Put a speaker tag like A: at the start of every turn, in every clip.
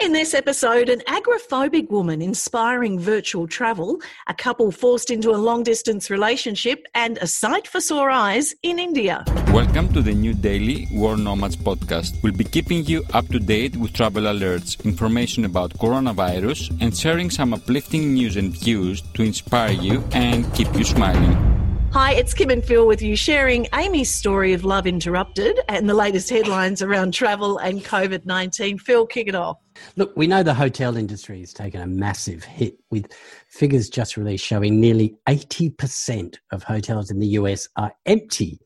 A: In this episode, an agoraphobic woman inspiring virtual travel, a couple forced into a long distance relationship, and a sight for sore eyes in India.
B: Welcome to the new daily World Nomads podcast. We'll be keeping you up to date with travel alerts, information about coronavirus, and sharing some uplifting news and views to inspire you and keep you smiling.
A: Hi, it's Kim and Phil with you, sharing Amy's story of Love Interrupted and the latest headlines around travel and COVID 19. Phil, kick it off.
C: Look, we know the hotel industry has taken a massive hit with figures just released showing nearly 80% of hotels in the US are empty.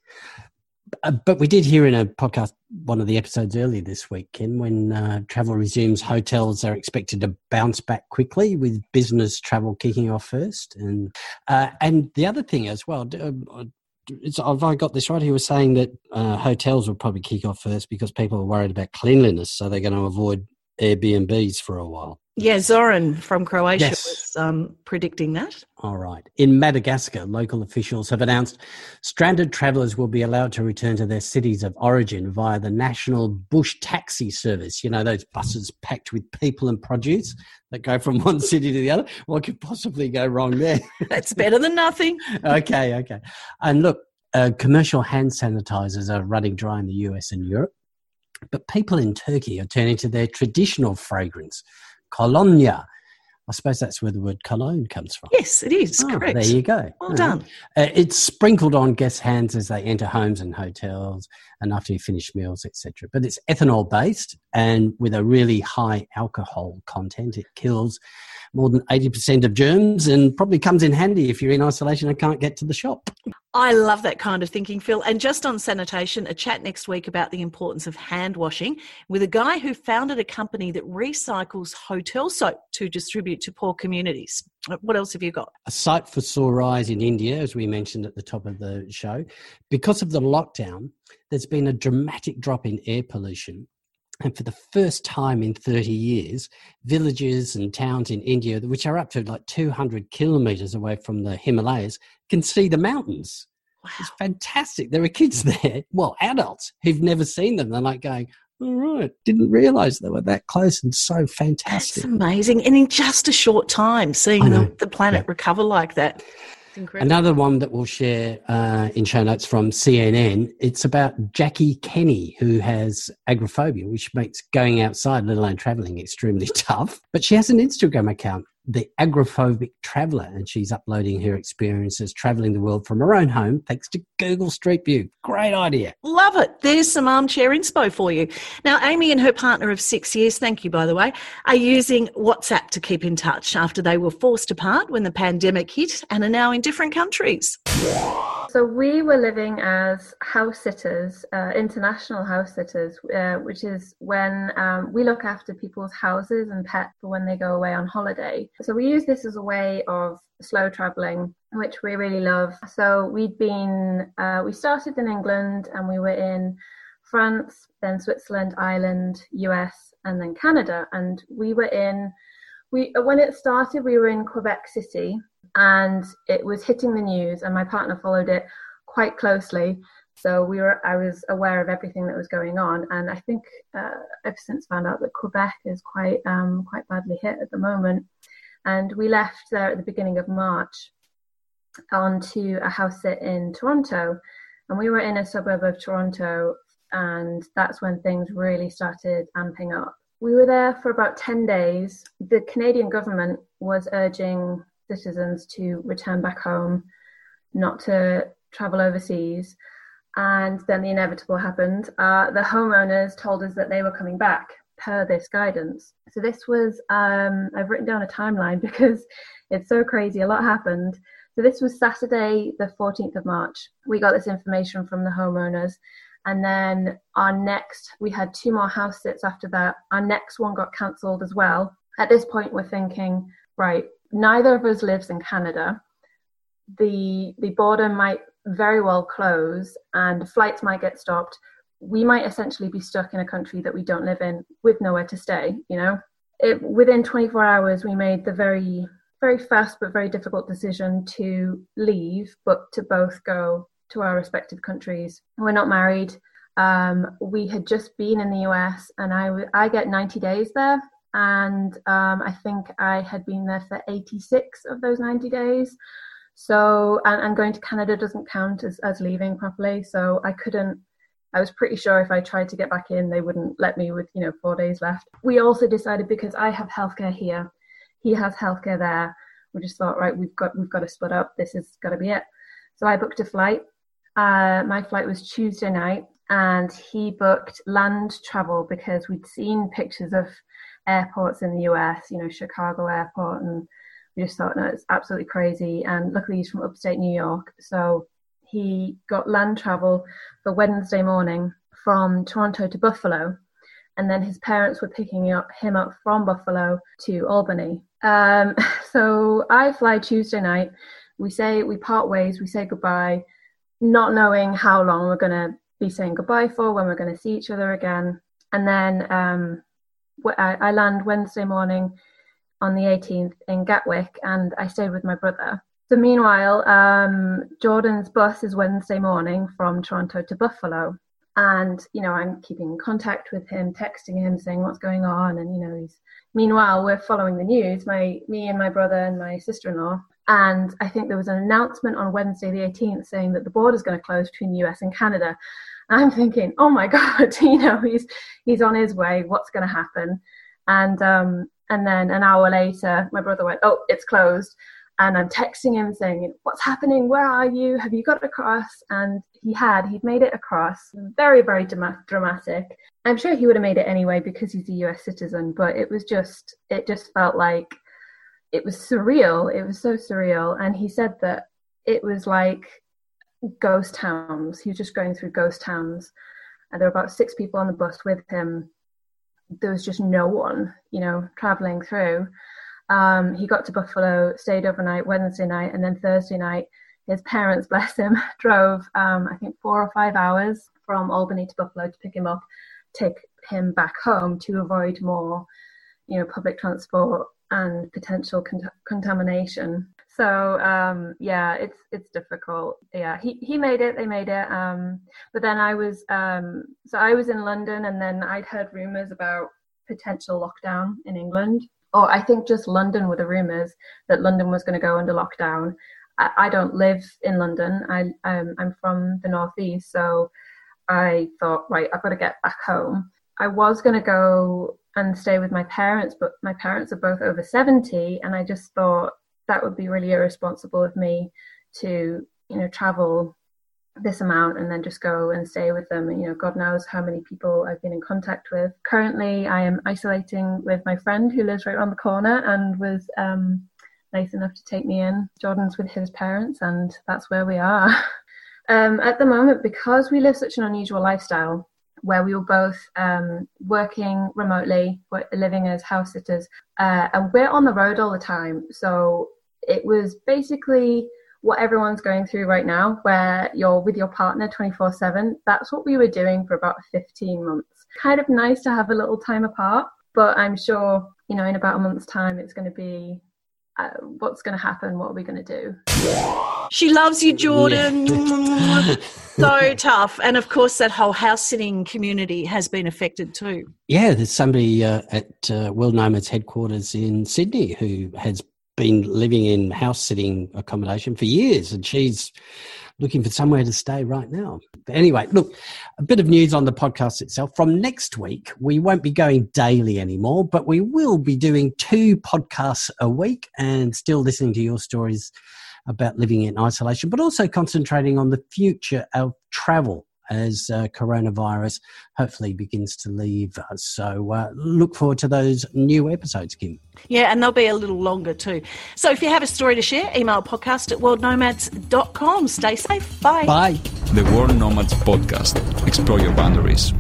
C: Uh, but we did hear in a podcast, one of the episodes earlier this week, Kim, when uh, travel resumes, hotels are expected to bounce back quickly with business travel kicking off first. And uh, and the other thing as well, uh, have I got this right? He was saying that uh, hotels will probably kick off first because people are worried about cleanliness, so they're going to avoid Airbnbs for a while.
A: Yeah, Zoran from Croatia yes. was um, predicting that.
C: All right. In Madagascar, local officials have announced stranded travellers will be allowed to return to their cities of origin via the national bush taxi service. You know, those buses packed with people and produce that go from one city to the other. What could possibly go wrong there?
A: That's better than nothing.
C: okay, okay. And look, uh, commercial hand sanitizers are running dry in the US and Europe. But people in Turkey are turning to their traditional fragrance kolonya. I suppose that's where the word cologne comes from.
A: Yes, it is. Oh, correct.
C: There you go.
A: Well done.
C: Uh, it's sprinkled on guests' hands as they enter homes and hotels and after you finish meals, etc. But it's ethanol based and with a really high alcohol content. It kills more than 80% of germs and probably comes in handy if you're in isolation and can't get to the shop.
A: I love that kind of thinking, Phil. And just on sanitation, a chat next week about the importance of hand washing with a guy who founded a company that recycles hotel soap to distribute to poor communities. What else have you got?
C: A sight for sore eyes in India, as we mentioned at the top of the show. Because of the lockdown, there's been a dramatic drop in air pollution and for the first time in 30 years, villages and towns in India, which are up to like 200 kilometers away from the Himalayas, can see the mountains. Wow. It's fantastic. There are kids there, well, adults who've never seen them. They're like going, all right, didn't realize they were that close and so fantastic.
A: That's amazing. And in just a short time, seeing the, the planet yeah. recover like that.
C: Another one that we'll share uh, in show notes from CNN. It's about Jacqui Kenny, who has agoraphobia, which makes going outside, let alone traveling, extremely tough. But she has an Instagram account the agrophobic traveler, and she's uploading her experiences traveling the world from her own home thanks to Google Street View. Great idea.
A: Love it. There's some armchair inspo for you. Now, Amy and her partner of six years, thank you, by the way, are using WhatsApp to keep in touch after they were forced apart when the pandemic hit and are now in different countries.
D: So we were living as house sitters, uh, international house sitters, uh, which is when um, we look after people's houses and pets for when they go away on holiday. So we use this as a way of slow traveling, which we really love. So we'd been, uh, we started in England and we were in France, then Switzerland, Ireland, US, and then Canada. And we were in, we when it started, we were in Quebec City, and it was hitting the news, and my partner followed it quite closely. So we were, I was aware of everything that was going on, and I think uh, I've since found out that Quebec is quite um, quite badly hit at the moment. And we left there at the beginning of March onto a house sit in Toronto, and we were in a suburb of Toronto, and that's when things really started amping up. We were there for about 10 days. The Canadian government was urging citizens to return back home, not to travel overseas. And then the inevitable happened. Uh, the homeowners told us that they were coming back per this guidance. So this was, um, I've written down a timeline because it's so crazy. A lot happened. So this was Saturday, the 14th of March. We got this information from the homeowners. And then our next, we had two more house sits after that. Our next one got cancelled as well. At this point, we're thinking, right, neither of us lives in Canada. The the border might very well close and flights might get stopped. We might essentially be stuck in a country that we don't live in with nowhere to stay, you know. It, within 24 hours we made the very very fast but very difficult decision to leave but to both go to our respective countries. We're not married. Um, we had just been in the US and I, I get 90 days there and um, I think I had been there for 86 of those 90 days. So, and, and going to Canada doesn't count as, as leaving properly. So I couldn't, I was pretty sure if I tried to get back in, they wouldn't let me with, you know, four days left. We also decided because I have healthcare here, he has healthcare there. We just thought, right, we've got, we've got to split up. This is got to be it. So I booked a flight. Uh, my flight was Tuesday night and he booked land travel because we'd seen pictures of airports in the US, you know, Chicago airport, and we just thought, no, it's absolutely crazy. And luckily, he's from upstate New York, so he got land travel for Wednesday morning from Toronto to Buffalo, and then his parents were picking up him up from Buffalo to Albany. Um, so I fly Tuesday night. We say we part ways. We say goodbye, not knowing how long we're going to be saying goodbye for, when we're going to see each other again. And then um, I, land Wednesday morning on the 18th in Gatwick, and I stayed with my brother. So meanwhile, um, Jordan's bus is Wednesday morning from Toronto to Buffalo, and you know I'm keeping in contact with him, texting him, saying what's going on, and you know he's. Meanwhile, we're following the news. My me and my brother and my sister-in-law, and I think there was an announcement on Wednesday the 18th saying that the border is going to close between the US and Canada. I'm thinking, oh my God, you know, he's he's on his way. What's going to happen? And um, and then an hour later, my brother went, oh, it's closed. And I'm texting him saying, what's happening? Where are you? Have you got across? And he had. He'd made it across. Very, very dramatic. I'm sure he would have made it anyway because he's a US citizen. But it was just, it just felt like it was surreal. It was so surreal. And he said that it was like ghost towns. He was just going through ghost towns. And there were about six people on the bus with him. There was just no one, you know, traveling through. Um, he got to Buffalo, stayed overnight Wednesday night, and then Thursday night, his parents, bless him, drove, um, I think, four or five hours from Albany to Buffalo to pick him up, take him back home to avoid more, you know, public transport and potential con- contamination so um, yeah, it's it's difficult. Yeah, he he made it. They made it. Um, but then I was um, so I was in London, and then I'd heard rumors about potential lockdown in England, or I think just London were the rumors that London was going to go under lockdown. I, I don't live in London. I um, I'm from the northeast, so I thought, right, I've got to get back home. I was going to go and stay with my parents, but my parents are both over 70, and I just thought that would be really irresponsible of me to you know travel this amount and then just go and stay with them. You know, God knows how many people I've been in contact with. Currently, I am isolating with my friend who lives right around the corner and was um, nice enough to take me in. Jordan's with his parents, and that's where we are. um, at the moment, because we live such an unusual lifestyle, where we were both um, working remotely, living as house sitters, uh, and we're on the road all the time. So it was basically what everyone's going through right now, where you're with your partner 24 7. That's what we were doing for about 15 months. Kind of nice to have a little time apart, but I'm sure, you know, in about a month's time, it's going to be uh, what's going to happen? What are we going to do?
A: She loves you, Jordan. So tough. And of course, that whole house sitting community has been affected too.
C: Yeah, there's somebody uh, at uh, World Nomads headquarters in Sydney who has been living in house sitting accommodation for years, and she's looking for somewhere to stay right now. But anyway, look, a bit of news on the podcast itself. From next week, we won't be going daily anymore, but we will be doing two podcasts a week and still listening to your stories about living in isolation, but also concentrating on the future of travel as uh, coronavirus hopefully begins to leave us. So uh, look forward to those new episodes, Kim.
A: Yeah, and they'll be a little longer too. So if you have a story to share, email podcast at worldnomads.com. Stay safe. Bye.
C: Bye.
B: The World Nomads Podcast. Explore your boundaries.